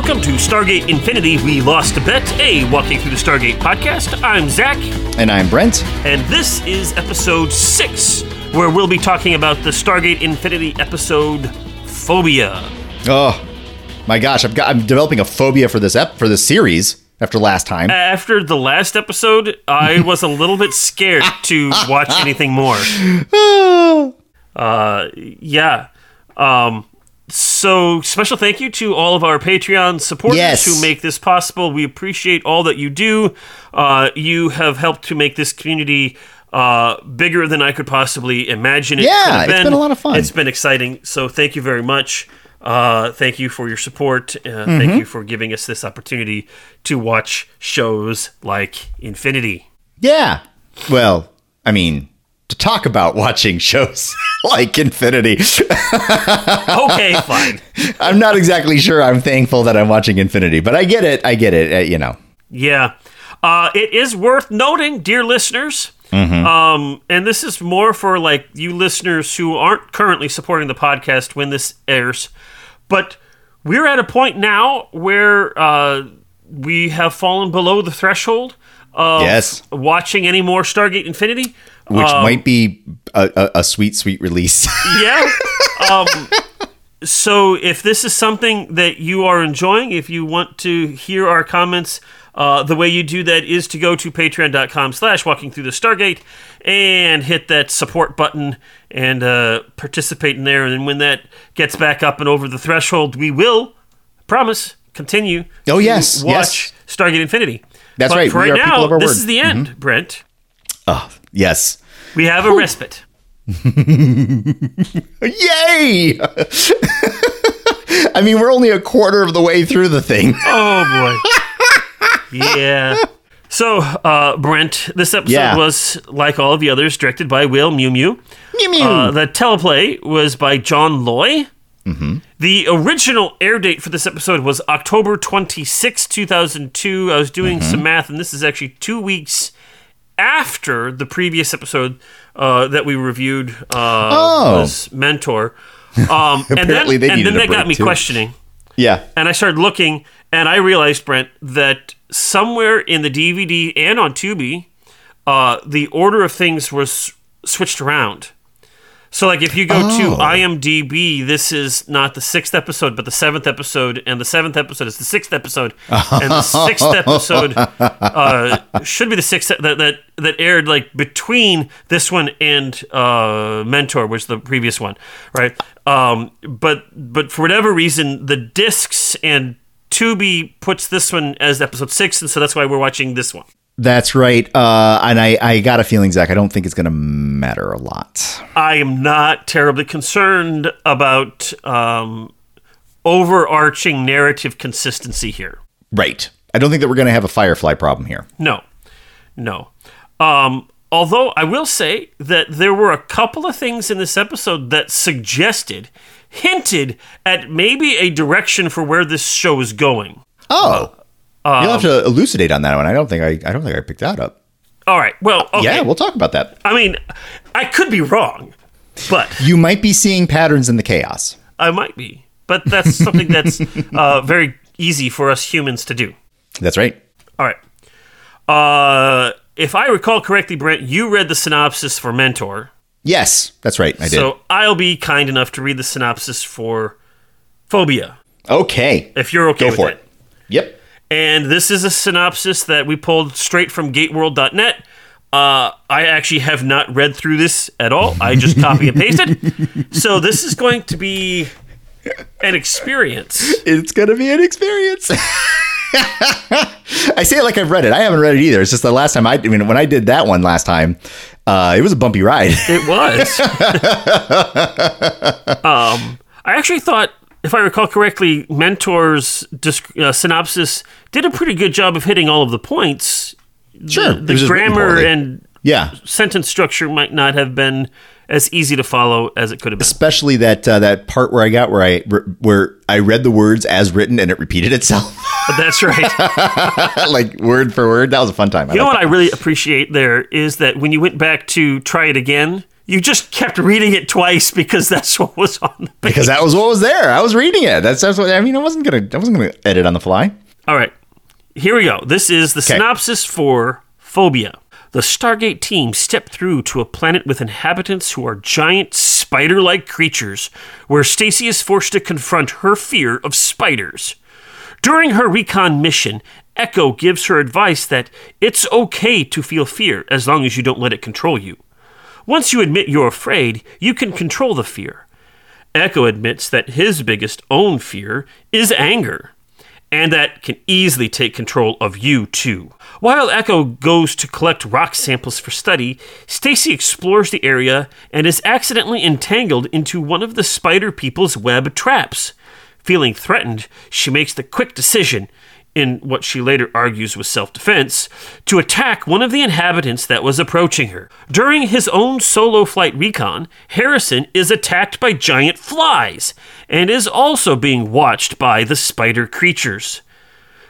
welcome to Stargate Infinity. We lost a bet, a Walking Through the Stargate podcast. I'm Zach, And I'm Brent. and this is episode six, where we'll be talking about the Stargate Infinity episode Phobia. Oh my gosh, I've got I'm developing a phobia for this ep for this series after last time. After the last episode, I was a little bit scared to watch anything more. Uh, yeah. Um, so special thank you to all of our Patreon supporters Yes. who make this possible. We appreciate all that you do. Uh, you have helped to make this community uh, bigger than I could possibly imagine. It Yeah, have it's been a lot of fun. It's been exciting. So thank you very much. Uh, thank you for your support. Uh, Mm-hmm. Thank you for giving us this opportunity to watch shows like Infinity. yeah. Well, I mean, to talk about watching shows like Infinity, Okay, fine. I'm not exactly sure I'm thankful that I'm watching Infinity, but I get it. I get it. uh, you know. Yeah. Uh, it is worth noting, dear listeners, Mm-hmm. um, and this is more for like you listeners who aren't currently supporting the podcast when this airs, but we're at a point now where uh, we have fallen below the threshold of Yes. watching any more Stargate Infinity. Which Um, might be a, a, a sweet, sweet release. yeah. Um, so if this is something that you are enjoying, if you want to hear our comments, uh, the way you do that is to go to patreon.com slash walking through the Stargate and hit that support button and uh, participate in there. And when that gets back up and over the threshold, we will, I promise, continue Oh, to yes, watch Stargate Infinity. That's But right, right are people now, of our this word. Mm-hmm. is the end, Brent. oh, yes. We have a respite. Yay! I mean, we're only a quarter of the way through the thing. Oh boy. yeah. So, uh, Brent, this episode Yeah. was like all of the others, directed by Will Mew Mew. Mew mew. Uh, the teleplay was by John Loy. The original air date for this episode was October 26, 2002. I was doing some math, and this is actually two weeks after the previous episode uh, that we reviewed uh, Oh. was Mentor. Um, and then, they and then that got me too. questioning yeah. and I started looking, and I realized, Brent, that somewhere in the DVD and on Tubi, uh, the order of things was switched around. So, like, if you go Oh. to IMDb, this is not the sixth episode, but the seventh episode, and the seventh episode is the sixth episode, and the sixth episode uh, should be the sixth that that that aired like between this one and uh, Mentor, which is the previous one, right? Um, but but for whatever reason, the discs and Tubi puts this one as episode six, and so that's why we're watching this one. That's right. Uh, and I, I got a feeling, Zach, I don't think it's going to matter a lot. I am not terribly concerned about um, overarching narrative consistency here. Right. I don't think that we're going to have a Firefly problem here. No, no. Um, although I will say that there were a couple of things in this episode that suggested, hinted at maybe a direction for where this show is going. Oh. Um, You'll have to elucidate on that one. I don't think I, I don't think I picked that up. All right. Well, okay. Yeah, we'll talk about that. I mean, I could be wrong, but You might be seeing patterns in the chaos. I might be. But that's something that's uh, very easy for us humans to do. That's right. All right. Uh, if I recall correctly, Brent, you read the synopsis for Mentor. Yes, that's right. I did. So I'll be kind enough to read the synopsis for Phobia, okay. if you're okay Go with for it. it. Yep. And this is a synopsis that we pulled straight from GateWorld.net. Uh, I actually have not read through this at all. I just copy and pasted. So this is going to be an experience. It's going to be an experience. I say it like I've read it. I haven't read it either. It's just the last time I, I mean, when I did that one last time, uh, it was a bumpy ride. It was. um, I actually thought, if I recall correctly, Mentor's disc- uh, synopsis did a pretty good job of hitting all of the points. Sure. The, the was just written grammar and yeah. sentence structure might not have been as easy to follow as it could have been. Especially that uh, that part where I got where I where I read the words as written and it repeated itself, that's right. like word for word. That was a fun time. You know what I really appreciate there is that when you went back to try it again, You just kept reading it twice because that's what was on the page. Because that was what was there. I was reading it. That's that's what I mean. I wasn't gonna I wasn't gonna edit on the fly. All right, here we go. This is the synopsis for Phobia. The Stargate team step through to a planet with inhabitants who are giant spider like creatures, where Stacy is forced to confront her fear of spiders. During her recon mission, Ecco gives her advice that it's okay to feel fear as long as you don't let it control you. Once you admit you're afraid, you can control the fear. Ecco admits that his biggest own fear is anger, and that can easily take control of you too. While Ecco goes to collect rock samples for study, Stacy explores the area and is accidentally entangled into one of the spider people's web traps. Feeling threatened, she makes the quick decision in what she later argues was self defense, to attack one of the inhabitants that was approaching her. During his own solo flight recon, Harrison is attacked by giant flies and is also being watched by the spider creatures.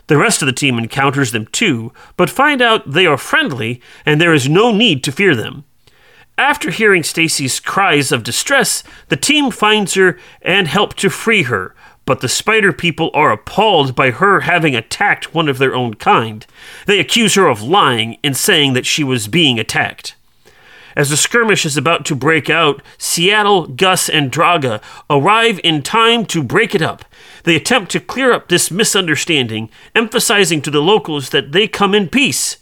The rest of the team encounters them too, but find out they are friendly and there is no need to fear them. After hearing Stacy's cries of distress, the team finds her and help to free her, but the spider people are appalled by her having attacked one of their own kind. They accuse her of lying and saying that she was being attacked. As the skirmish is about to break out, Seattle, Gus, and Draga arrive in time to break it up. They attempt to clear up this misunderstanding, emphasizing to the locals that they come in peace.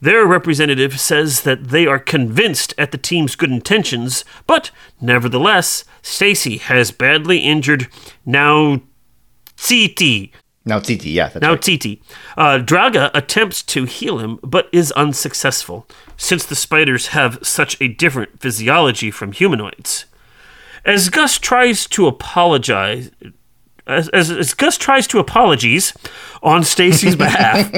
Their representative says that they are convinced at the team's good intentions, but nevertheless, Stacy has badly injured now Tsiti. Now Titi, yeah, that's Now right. Titi. Uh, Draga attempts to heal him, but is unsuccessful, since the spiders have such a different physiology from humanoids. As Gus tries to apologize, as, as, as Gus tries to apologize on Stacy's behalf,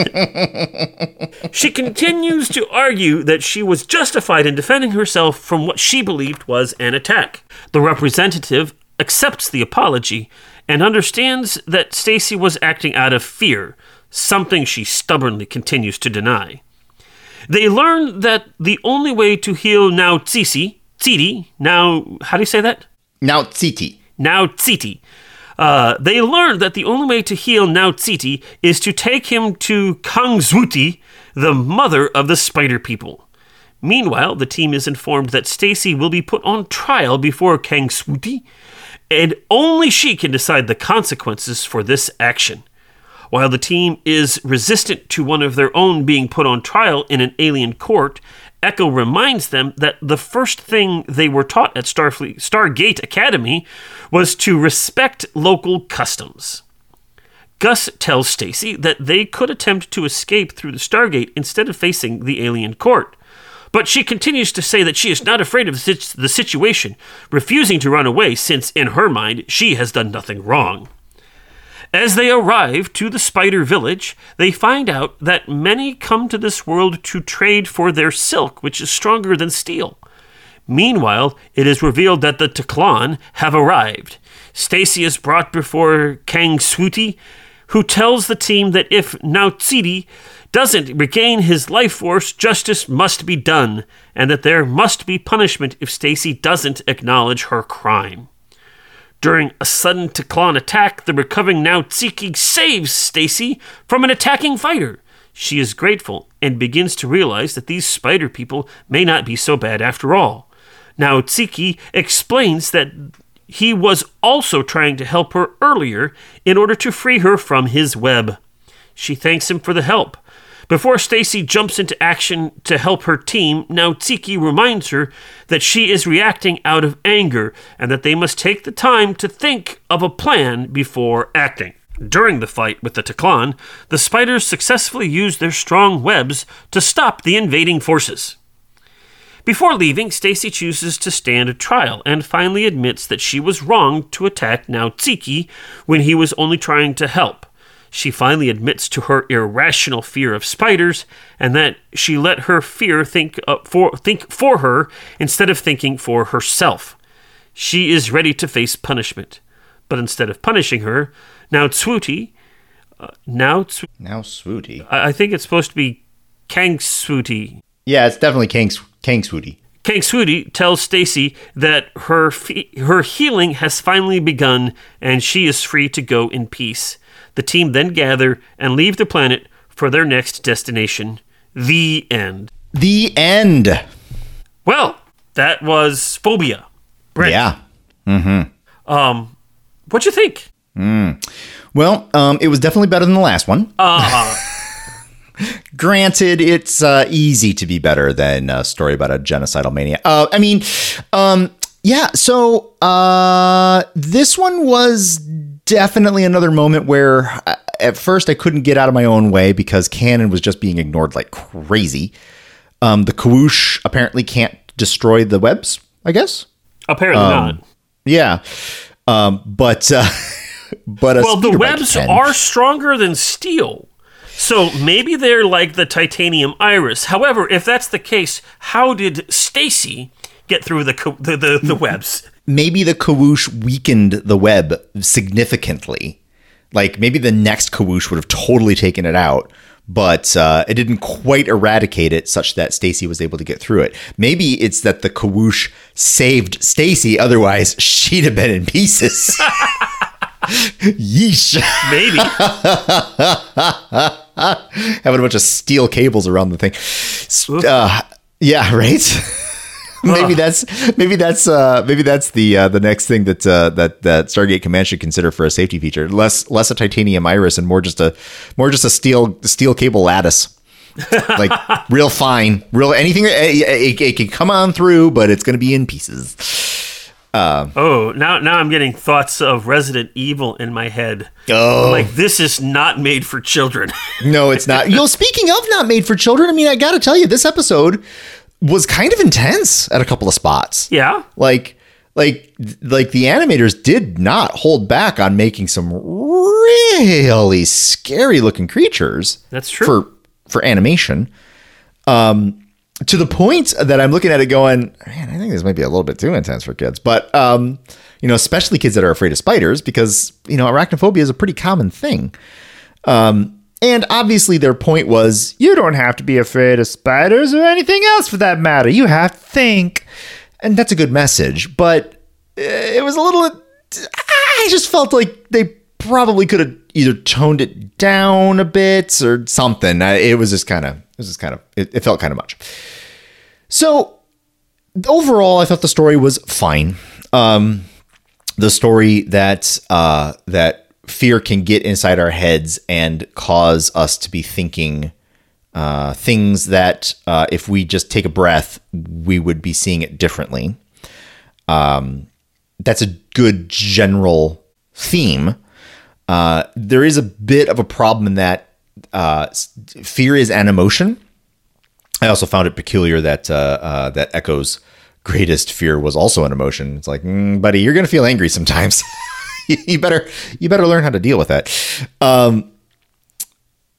she continues to argue that she was justified in defending herself from what she believed was an attack. The representative accepts the apology and understands that Stacy was acting out of fear, something she stubbornly continues to deny. They learn that the only way to heal now Tsisi, Tsiti, now, how do you say that? Now Titi. Now Tsiti. Uh, they learn that the only way to heal Now Tsiti is to take him to Kangzwuti, the mother of the spider people. Meanwhile, the team is informed that Stacy will be put on trial before Kangzwuti, and only she can decide the consequences for this action. While the team is resistant to one of their own being put on trial in an alien court, Ecco reminds them that the first thing they were taught at Starfleet, Stargate Academy was to respect local customs. Gus tells Stacy that they could attempt to escape through the Stargate instead of facing the alien court. But she continues to say that she is not afraid of the situation, refusing to run away since, in her mind, she has done nothing wrong. As they arrive to the spider village, they find out that many come to this world to trade for their silk, which is stronger than steel. Meanwhile, it is revealed that the Tlak'kahn have arrived. Stacy is brought before Kang Sweetie, who tells the team that if Nautsidi doesn't regain his life force, justice must be done, and that there must be punishment if Stacy doesn't acknowledge her crime. During a sudden Tlak'kahn attack, the recovering Nautsiki saves Stacy from an attacking fighter. She is grateful and begins to realize that these spider people may not be so bad after all. Now Tsiki explains that he was also trying to help her earlier in order to free her from his web. She thanks him for the help. Before Stacy jumps into action to help her team, now reminds her that she is reacting out of anger and that they must take the time to think of a plan before acting. During the fight with the Tlak'kahn, the spiders successfully use their strong webs to stop the invading forces. Before leaving, Stacy chooses to stand a trial and finally admits that she was wrong to attack Nautsiki when he was only trying to help. She finally admits to her irrational fear of spiders and that she let her fear think uh, for think for her instead of thinking for herself. She is ready to face punishment, but instead of punishing her, Nautswuti, uh, now Now Swooty. I I think it's supposed to be Kang Swooty. Yeah, it's definitely Kang, Kang Swooty. Kang Swooty tells Stacy that her fe- her healing has finally begun and she is free to go in peace. The team then gather and leave the planet for their next destination. The end. The end. Well, that was Phobia. Brent, Yeah. Um, what'd you think? Well, um, it was definitely better than the last one. Uh, Granted, it's uh, easy to be better than a story about a genocidal mania. Uh, I mean, um, yeah. So uh, this one was definitely another moment where, uh, at first, I couldn't get out of my own way because canon was just being ignored like crazy. Um, the Kawoosh apparently can't destroy the webs. I guess. apparently not. Yeah. Um, but uh, but Well, the webs can. are stronger than steel. So maybe they're like the titanium iris. However, if that's the case, how did Stacy get through the the, the, the webs? Maybe the Kawoosh weakened the web significantly. Like maybe the next Kawoosh would have totally taken it out, but uh, it didn't quite eradicate it such that Stacy was able to get through it. Maybe it's that the Kawoosh saved Stacy, otherwise she'd have been in pieces. Yeesh. Maybe. Having a bunch of steel cables around the thing. Uh, yeah, right. maybe that's maybe that's uh, maybe that's the uh, the next thing that uh, that that Stargate Command should consider for a safety feature. Less less a titanium iris and more just a more just a steel steel cable lattice. like real fine, real anything. It, it, it can come on through, but it's going to be in pieces. Oh, now now I'm getting thoughts of Resident Evil in my head. Oh. Like this is not made for children. No, it's not. You know, speaking of not made for children, I mean, I got to tell you, this episode was kind of intense at a couple of spots. yeah. Like, like, like the animators did not hold back on making some really scary looking creatures. That's true. for for animation. Um, to the point that I'm looking at it going, man, I think this might be a little bit too intense for kids. But um, you know, especially kids that are afraid of spiders, because you know, arachnophobia is a pretty common thing. Um, and obviously, their point was, you don't have to be afraid of spiders or anything else for that matter. You have to think, and that's a good message. But uh, it was a little. I just felt like they probably could have either toned it down a bit or something. It was just kind of. It was just kind of. It, it felt kind of much. So overall, I thought the story was fine. Um, the story that uh, that fear can get inside our heads and cause us to be thinking uh, things that, uh, if we just take a breath, we would be seeing it differently. Um, that's a good general theme. Uh, there is a bit of a problem in that uh, fear is an emotion. I also found it peculiar that uh, uh, that Ecco's greatest fear was also an emotion. It's like, mm, buddy, you're gonna feel angry sometimes. you better you better learn how to deal with that. Um,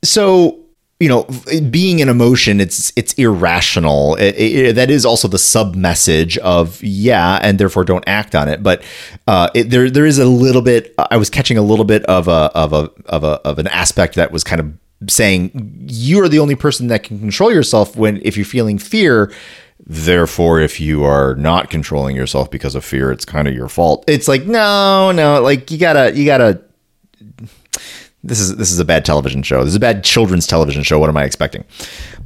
so you know, being an emotion, it's it's irrational. It, it, that is also the sub message of yeah, and therefore don't act on it. But uh, it, there there is a little bit. I was catching a little bit of a of a of a of an aspect that was kind of saying you are the only person that can control yourself when if you're feeling fear. Therefore, if you are not controlling yourself because of fear, it's kind of your fault. It's like no, no, like you gotta you gotta this is this is a bad television show. This is a bad children's television show. What am I expecting?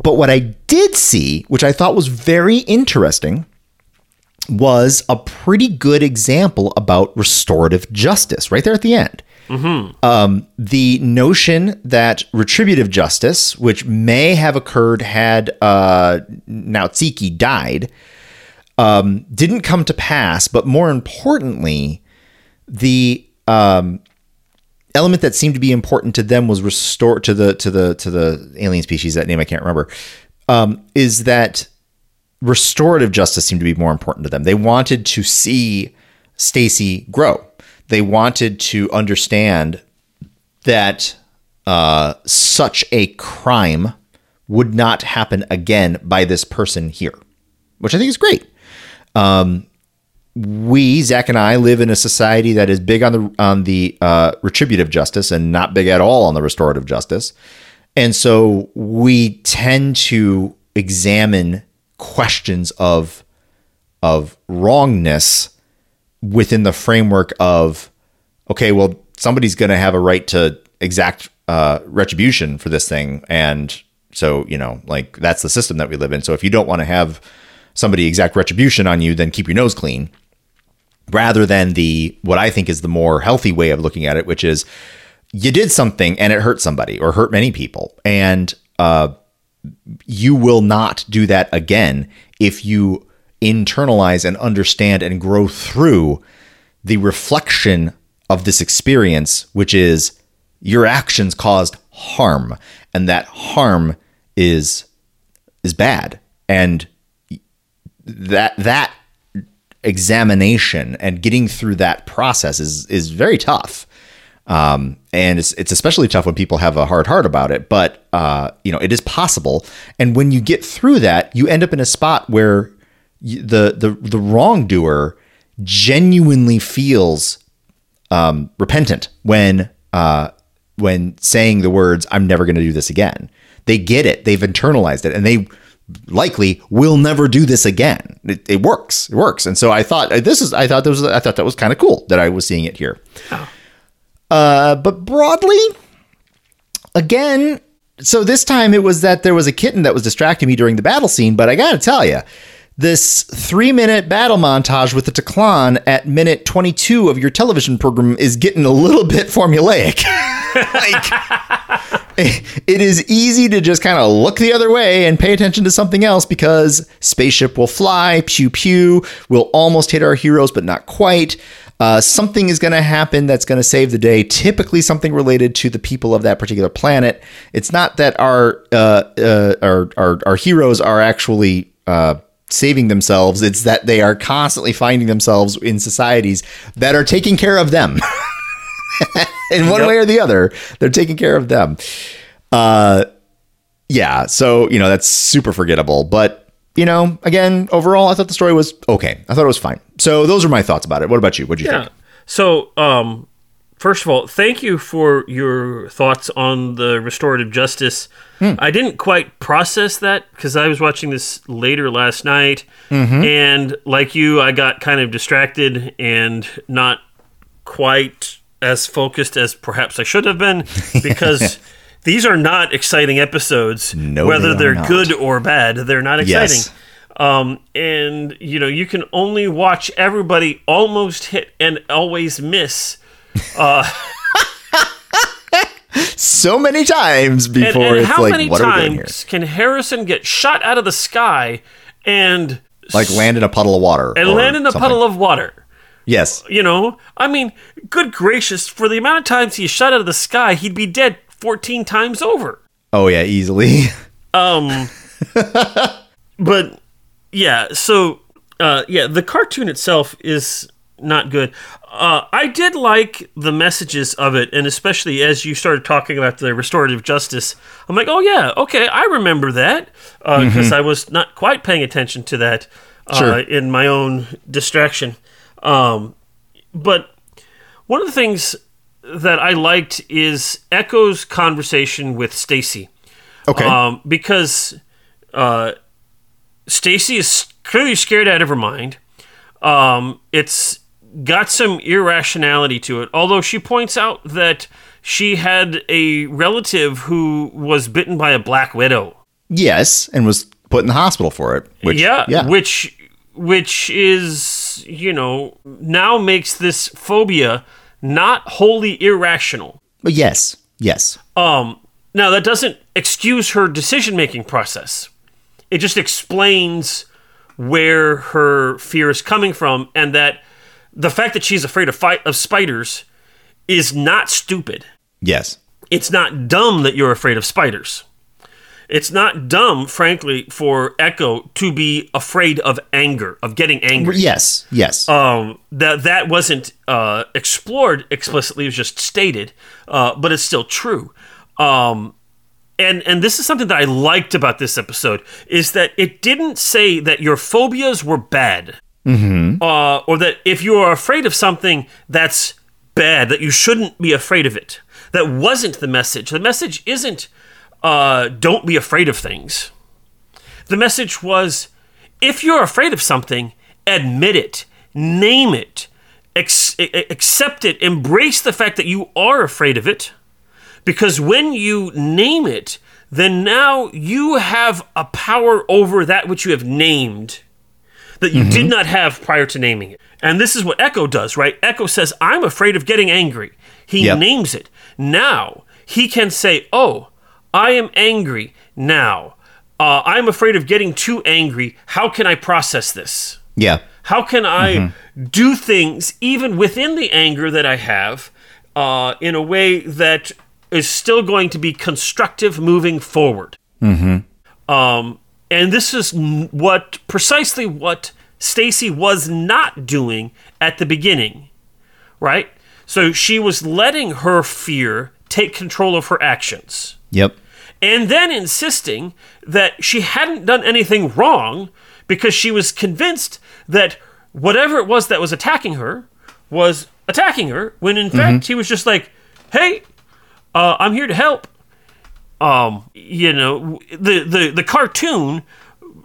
But what I did see, which I thought was very interesting, was a pretty good example about restorative justice right there at the end. Um, the notion that retributive justice, which may have occurred had uh, died, um, didn't come to pass. But more importantly, the um, element that seemed to be important to them was restore to the to the to the alien species that name I can't remember um, is that restorative justice seemed to be more important to them. They wanted to see Stacy grow. They wanted to understand that uh, such a crime would not happen again by this person here, which I think is great. We Zach and I live in a society that is big on the on the uh, retributive justice and not big at all on the restorative justice, and so we tend to examine questions of of wrongness within the framework of okay, well, somebody's going to have a right to exact uh, retribution for this thing, and so you know, like that's the system that we live in. So if you don't want to have somebody exact retribution on you, then keep your nose clean. Rather than the what I think is the more healthy way of looking at it, which is you did something and it hurt somebody or hurt many people, and uh, you will not do that again if you internalize and understand and grow through the reflection of this experience, which is your actions caused harm, and that harm is is bad, and that that examination and getting through that process is is very tough. Um, and it's it's especially tough when people have a hard heart about it. But uh, you know, it is possible. And when you get through that, you end up in a spot where the the the wrongdoer genuinely feels um, repentant when uh, when saying the words "I'm never going to do this again." They get it. They've internalized it, and they likely will never do this again. It, it works. It works. And so I thought uh, this is. I thought this was. I thought that was kind of cool that I was seeing it here. Oh. Uh, but broadly, again, so this time it was that there was a kitten that was distracting me during the battle scene. But I got to tell you, this three minute battle montage with the Tlak'kahn at minute 22 of your television program is getting a little bit formulaic. like, it is easy to just kind of look the other way and pay attention to something else because spaceship will fly, pew pew, will almost hit our heroes, but not quite. Uh, something is going to happen that's going to save the day. Typically, something related to the people of that particular planet. It's not that our uh, uh, our, our, our heroes are actually uh, saving themselves. It's that they are constantly finding themselves in societies that are taking care of them. in one yep. way or the other, they're taking care of them. Uh, yeah. So you know that's super forgettable, but you know, again, overall, I thought the story was okay. I thought it was fine. So those are my thoughts about it. What about you? What do you yeah. think? So, um, first of all, thank you for your thoughts on the restorative justice. Hmm. I didn't quite process that because I was watching this later last night, mm-hmm. and like you, I got kind of distracted and not quite as focused as perhaps I should have been because. these are not exciting episodes, no, whether they are good or bad. They're not exciting. Yes. Um, and you know, you can only watch everybody almost hit and always miss. Uh, so many times before and, and how like, many times can Harrison get shot out of the sky and like land in a puddle of water and land in a something. puddle of water? Yes. You know, I mean, good gracious, for the amount of times he's shot out of the sky, he'd be dead 14 times over. Oh yeah, easily. Um but yeah, so uh yeah, the cartoon itself is not good. Uh, I did like the messages of it, and especially as you started talking about the restorative justice, I'm like, oh yeah, okay, I remember that because uh, mm-hmm. I was not quite paying attention to that uh, sure. in my own distraction. Um, but one of the things that I liked is Ecco's conversation with Stacy. Okay. Um, because uh, Stacy is clearly scared out of her mind. Um, it's got some irrationality to it, although she points out that she had a relative who was bitten by a black widow. Yes, and was put in the hospital for it. Which, yeah, yeah, which which is you know now makes this phobia not wholly irrational. But yes, yes. Um, now that doesn't excuse her decision making process. It just explains where her fear is coming from, and that the fact that she's afraid of fight of spiders is not stupid. Yes. It's not dumb that you're afraid of spiders. It's not dumb, frankly, for Ecco to be afraid of anger, of getting angry. Yes, yes. Um, that that wasn't uh, explored explicitly; it was just stated, uh, but it's still true. Um, and and this is something that I liked about this episode is that it didn't say that your phobias were bad, mm-hmm. uh, or that if you are afraid of something that's bad, that you shouldn't be afraid of it. That wasn't the message. The message isn't uh, don't be afraid of things. The message was if you're afraid of something, admit it, name it, ex- accept it, embrace the fact that you are afraid of it. Because when you name it, then now you have a power over that which you have named that you did not have prior to naming it. And this is what Ecco does, right? Ecco says, I'm afraid of getting angry. He Yep. names it. Now he can say, Oh, I am angry now. Uh, I'm afraid of getting too angry. How can I process this? Yeah. How can I do things even within the anger that I have uh, in a way that is still going to be constructive moving forward? Mm-hmm. Um, and this is what precisely what Stacy was not doing at the beginning, right? So she was letting her fear take control of her actions Yep. and then insisting that she hadn't done anything wrong because she was convinced that whatever it was that was attacking her was attacking her when in fact he was just like hey uh, i'm here to help um you know the the the cartoon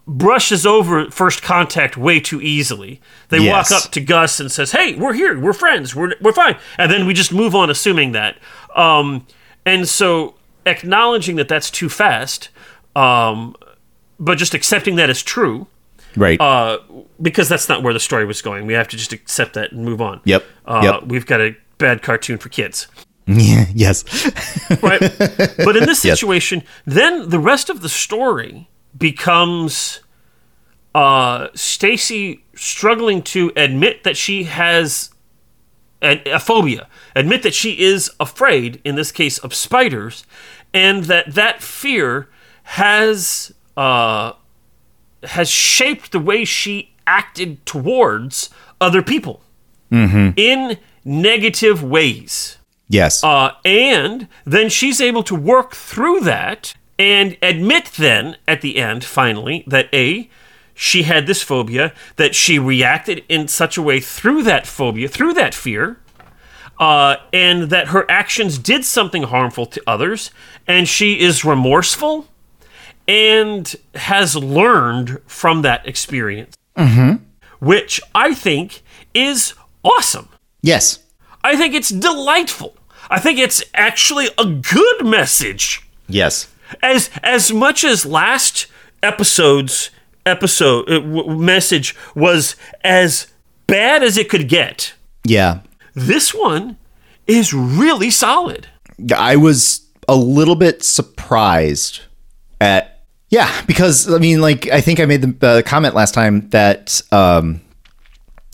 brushes over first contact way too easily they Yes. walk up to gus and says hey we're here we're friends we're, we're fine and then we just move on assuming that um and so acknowledging that that's too fast um but just accepting that as true Right. uh, because that's not where the story was going. We have to just accept that and move on. Yep. Uh, Yep. We've got a bad cartoon for kids, yes. right? but in this Yes. situation, then the rest of the story becomes uh, Stacy struggling to admit that she has a, a phobia, admit that she is afraid, in this case, of spiders, and that that fear has uh, has shaped the way she acted towards other people in negative ways. Yes. Uh, and then she's able to work through that and admit then at the end, finally, that A, she had this phobia, that she reacted in such a way through that phobia, through that fear, uh, and that her actions did something harmful to others, and she is remorseful and has learned from that experience. Which I think is awesome. yes. I think it's delightful. I think it's actually a good message. Yes. As as much as last episode's episode uh, w- message was as bad as it could get, Yeah. this one is really solid. I was a little bit surprised at yeah because I mean like I think I made the uh, comment last time that um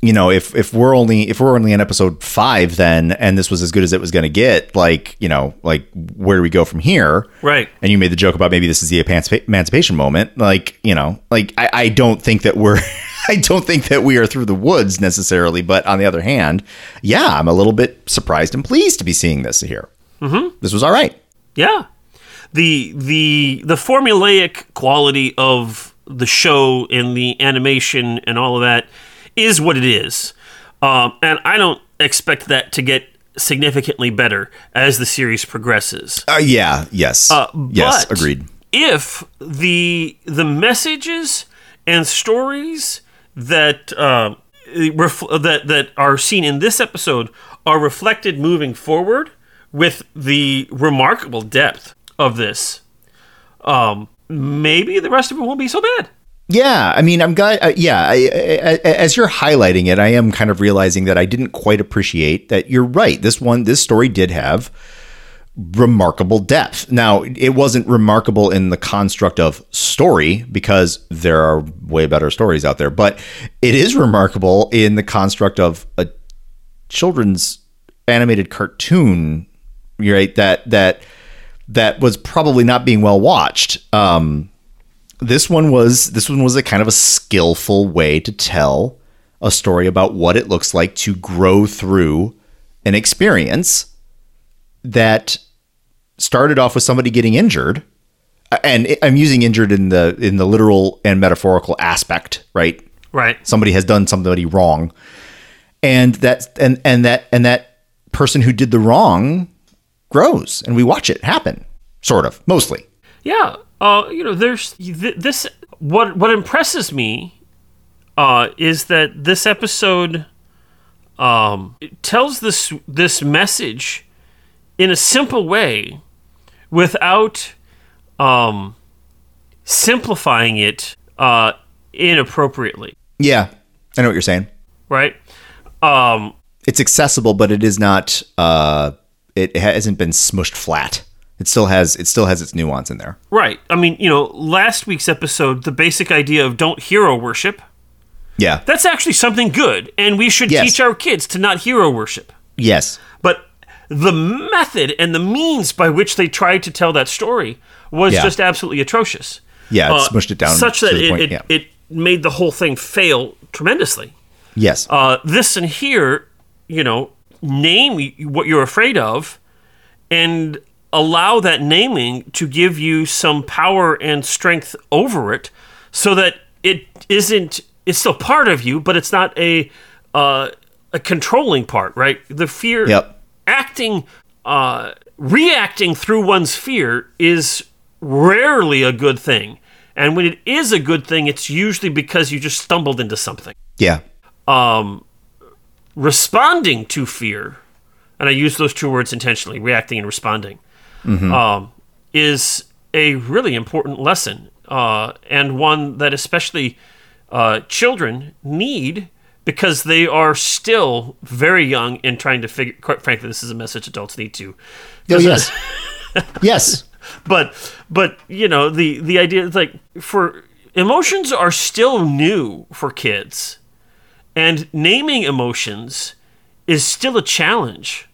you know if if we're only if we're only in episode 5 then and this was as good as it was going to get like you know like where do we go from here Right. and you made the joke about maybe this is the emancipa- emancipation moment like you know like I, I don't think that we're i don't think that we are through the woods necessarily but on the other hand yeah i'm a little bit surprised and pleased to be seeing this here mm-hmm. this was all right Yeah. The the the formulaic quality of the show and the animation and all of that is what it is. Um, and I don't expect that to get significantly better as the series progresses. uh, yeah yes yes agreed If the the messages and stories that uh, refl- that that are seen in this episode are reflected moving forward with the remarkable depth of this, um, maybe the rest of it won't be so bad. Yeah, I mean, I'm glad. Uh, yeah, I, I, as you're highlighting it, I am kind of realizing that I didn't quite appreciate that. You're right. This one, this story did have remarkable depth. Now, it wasn't remarkable in the construct of story because there are way better stories out there, but it is remarkable in the construct of a children's animated cartoon. Right? That that that was probably not being well watched. Um, this one was this one was a kind of a skillful way to tell a story about what it looks like to grow through an experience that started off with somebody getting injured and I'm using injured in the in the literal and metaphorical aspect, right? Right. Somebody has done somebody wrong. And that and and that and that person who did the wrong grows and we watch it happen, sort of, mostly. Yeah. Uh, you know, there's th- this. What what impresses me uh, is that this episode um, tells this this message in a simple way without um, simplifying it uh, inappropriately. Yeah, I know what you're saying. Right? Um, It's accessible, but it is not. Uh, it hasn't been smushed flat. It still has. It still has its nuance in there. right. I mean, you know, last week's episode, the basic idea of don't hero worship, Yeah. that's actually something good, and we should Yes. teach our kids to not hero worship. yes. But the method and the means by which they tried to tell that story was Yeah. just absolutely atrocious. Yeah. It Uh, smushed it down such that it, it, yeah. it made the whole thing fail tremendously. yes. Uh, this and here, you know, name what you're afraid of and allow that naming to give you some power and strength over it so that it isn't it's still part of you but it's not a uh, a controlling part right the fear Yep. acting uh, reacting through one's fear is rarely a good thing and when it is a good thing it's usually because you just stumbled into something yeah. um responding to fear, and I use those two words intentionally, reacting and responding, um, is a really important lesson, uh, and one that especially uh, children need because they are still very young and trying to figure. Quite frankly, this is a message adults need to. Oh yes. yes. but but you know the the idea is like for emotions are still new for kids and naming emotions is still a challenge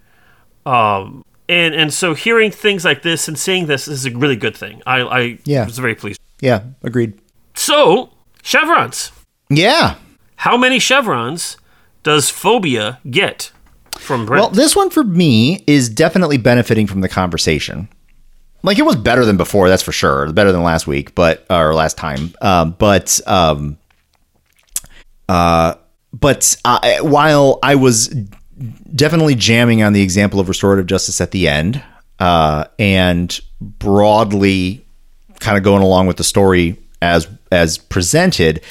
um and and so hearing things like this and seeing this is a really good thing i i Yeah. was very pleased Yeah. Agreed. so chevrons Yeah. how many chevrons does phobia get from Brent? Well, this one for me is definitely benefiting from the conversation. Like it was better than before, that's for sure. Better than last week, but or last time. Um, but um, uh, but uh, while I was definitely jamming on the example of restorative justice at the end, uh, and broadly kind of going along with the story as as presented.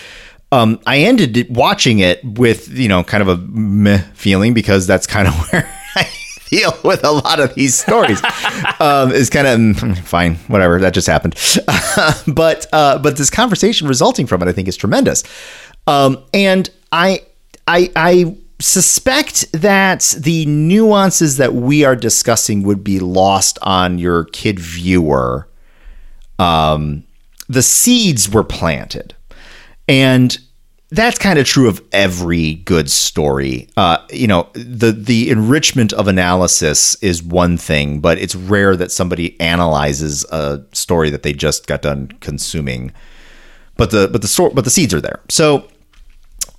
Um, I ended watching it with you know kind of a meh feeling because that's kind of where I feel with a lot of these stories. um, is kind of mm, fine, whatever that just happened. but uh, but this conversation resulting from it, I think, is tremendous. Um, and I I I suspect that the nuances that we are discussing would be lost on your kid viewer um, the seeds were planted. And that's kind of true of every good story. Uh, you know, the the enrichment of analysis is one thing, but it's rare that somebody analyzes a story that they just got done consuming. But the but the but the seeds are there. So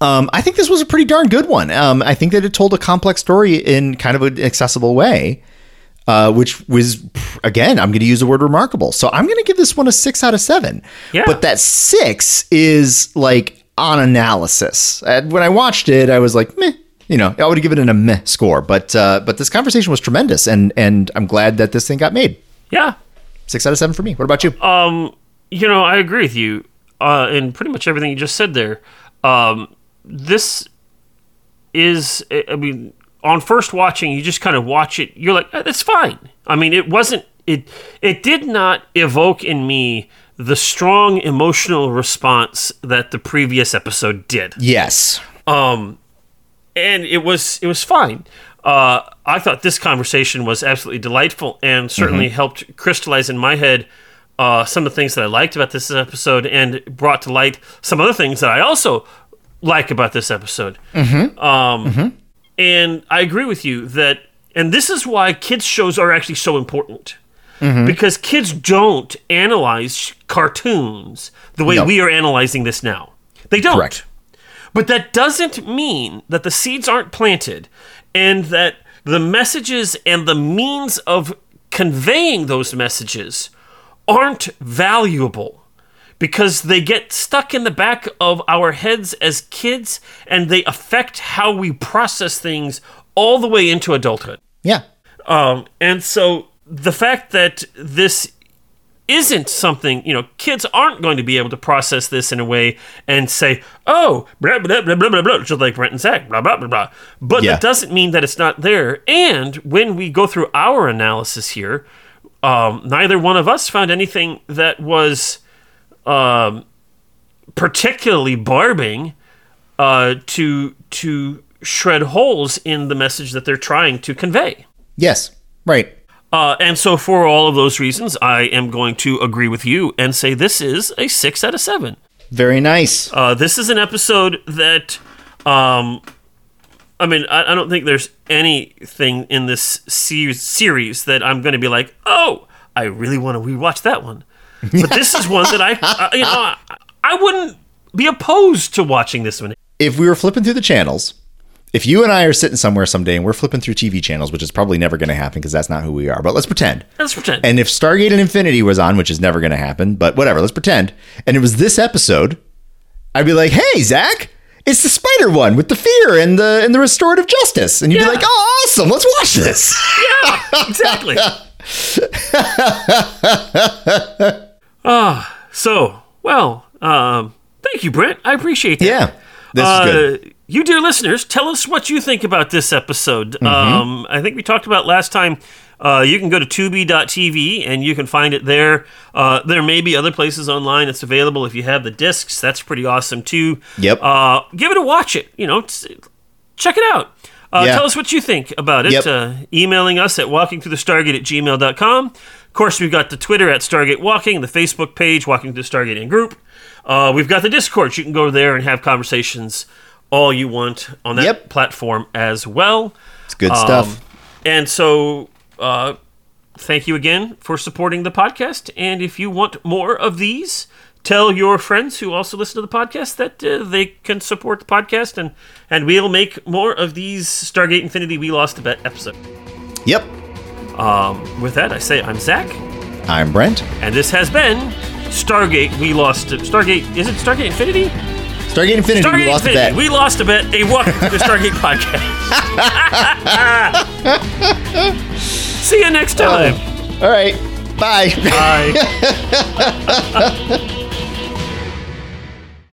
um, I think this was a pretty darn good one. Um, I think that it told a complex story in kind of an accessible way uh, which was again, I'm going to use the word remarkable. So I'm going to give this one a six out of seven. Yeah. But that six is like on analysis. And when I watched it, I was like, meh. You know, I would have given it a meh score. But uh, but this conversation was tremendous, and and I'm glad that this thing got made. yeah Six out of seven for me. What about you? Um, you know, I agree with you uh, in pretty much everything you just said there. Um, this is, I mean, on first watching, you just kind of watch it. You're like, eh, that's fine. I mean, it wasn't. It it did not evoke in me the strong emotional response that the previous episode did yes. Um, and it was it was fine. Uh, I thought this conversation was absolutely delightful and certainly helped crystallize in my head uh, some of the things that I liked about this episode and brought to light some other things that I also like about this episode. Mm-hmm. Um, mm-hmm. And I agree with you that, and this is why kids shows are actually so important. Mm-hmm. Because kids don't analyze cartoons the way No. we are analyzing this now. They don't. Correct. But that doesn't mean that the seeds aren't planted and that the messages and the means of conveying those messages aren't valuable because they get stuck in the back of our heads as kids and they affect how we process things all the way into adulthood. Yeah. Um, and so the fact that this isn't something, you know, kids aren't going to be able to process this in a way and say, oh, blah, blah, blah, blah, blah, blah, just like Brent and Zach, blah, blah, blah, blah. But Yeah. that doesn't mean that it's not there. And when we go through our analysis here, um, neither one of us found anything that was um, particularly barbing uh, to to shred holes in the message that they're trying to convey. Yes. Right. Uh, and so, for all of those reasons, I am going to agree with you and say this is a six out of seven. Very nice. Uh, this is an episode that, um, I mean, I, I don't think there's anything in this se- series that I'm going to be like, oh, I really want to rewatch that one. But this is one that I, I you know, I, I wouldn't be opposed to watching this one. if we were flipping through the channels, if you and I are sitting somewhere someday and we're flipping through TV channels, which is probably never going to happen because that's not who we are, but let's pretend. Let's pretend. And if Stargate and Infinity was on, which is never going to happen, but whatever, let's pretend, and it was this episode, I'd be like, "Hey, Zach, it's the spider one with the fear and the and the restorative justice," and you'd Yeah. be like, "Oh, awesome! Let's watch this." yeah, exactly. Ah, so well, um, thank you, Brent. I appreciate that. yeah, this is good. Uh, you, dear listeners, tell us what you think about this episode. Mm-hmm. Um, I think we talked about last time. Uh, you can go to tubi.tv and you can find it there. Uh, there may be other places online that's available if you have the discs. That's pretty awesome too. Yep. Uh, give it a watch it. You know, check it out. Uh, Yeah. Tell us what you think about it. Yep. Uh, emailing us at walkingthroughthestargate at gmail.com. Of course, we've got the Twitter at Stargate Walking, the Facebook page, Walking Through the Stargate and Group. Uh, we've got the Discord. You can go there and have conversations all you want on that Yep. platform as well. It's good Um, stuff. And so, uh, thank you again for supporting the podcast. And if you want more of these, tell your friends who also listen to the podcast that uh, they can support the podcast, and and we'll make more of these Stargate Infinity We Lost a Bet episode. Yep. Um, with that, I say I'm Zach, I'm Brent. and this has been Stargate We Lost. A, Stargate is it Stargate Infinity? Stargate Infinity. Stargate we lost a bet. We lost a bet. A walk the Stargate podcast. See you next time. All right. Bye. Bye.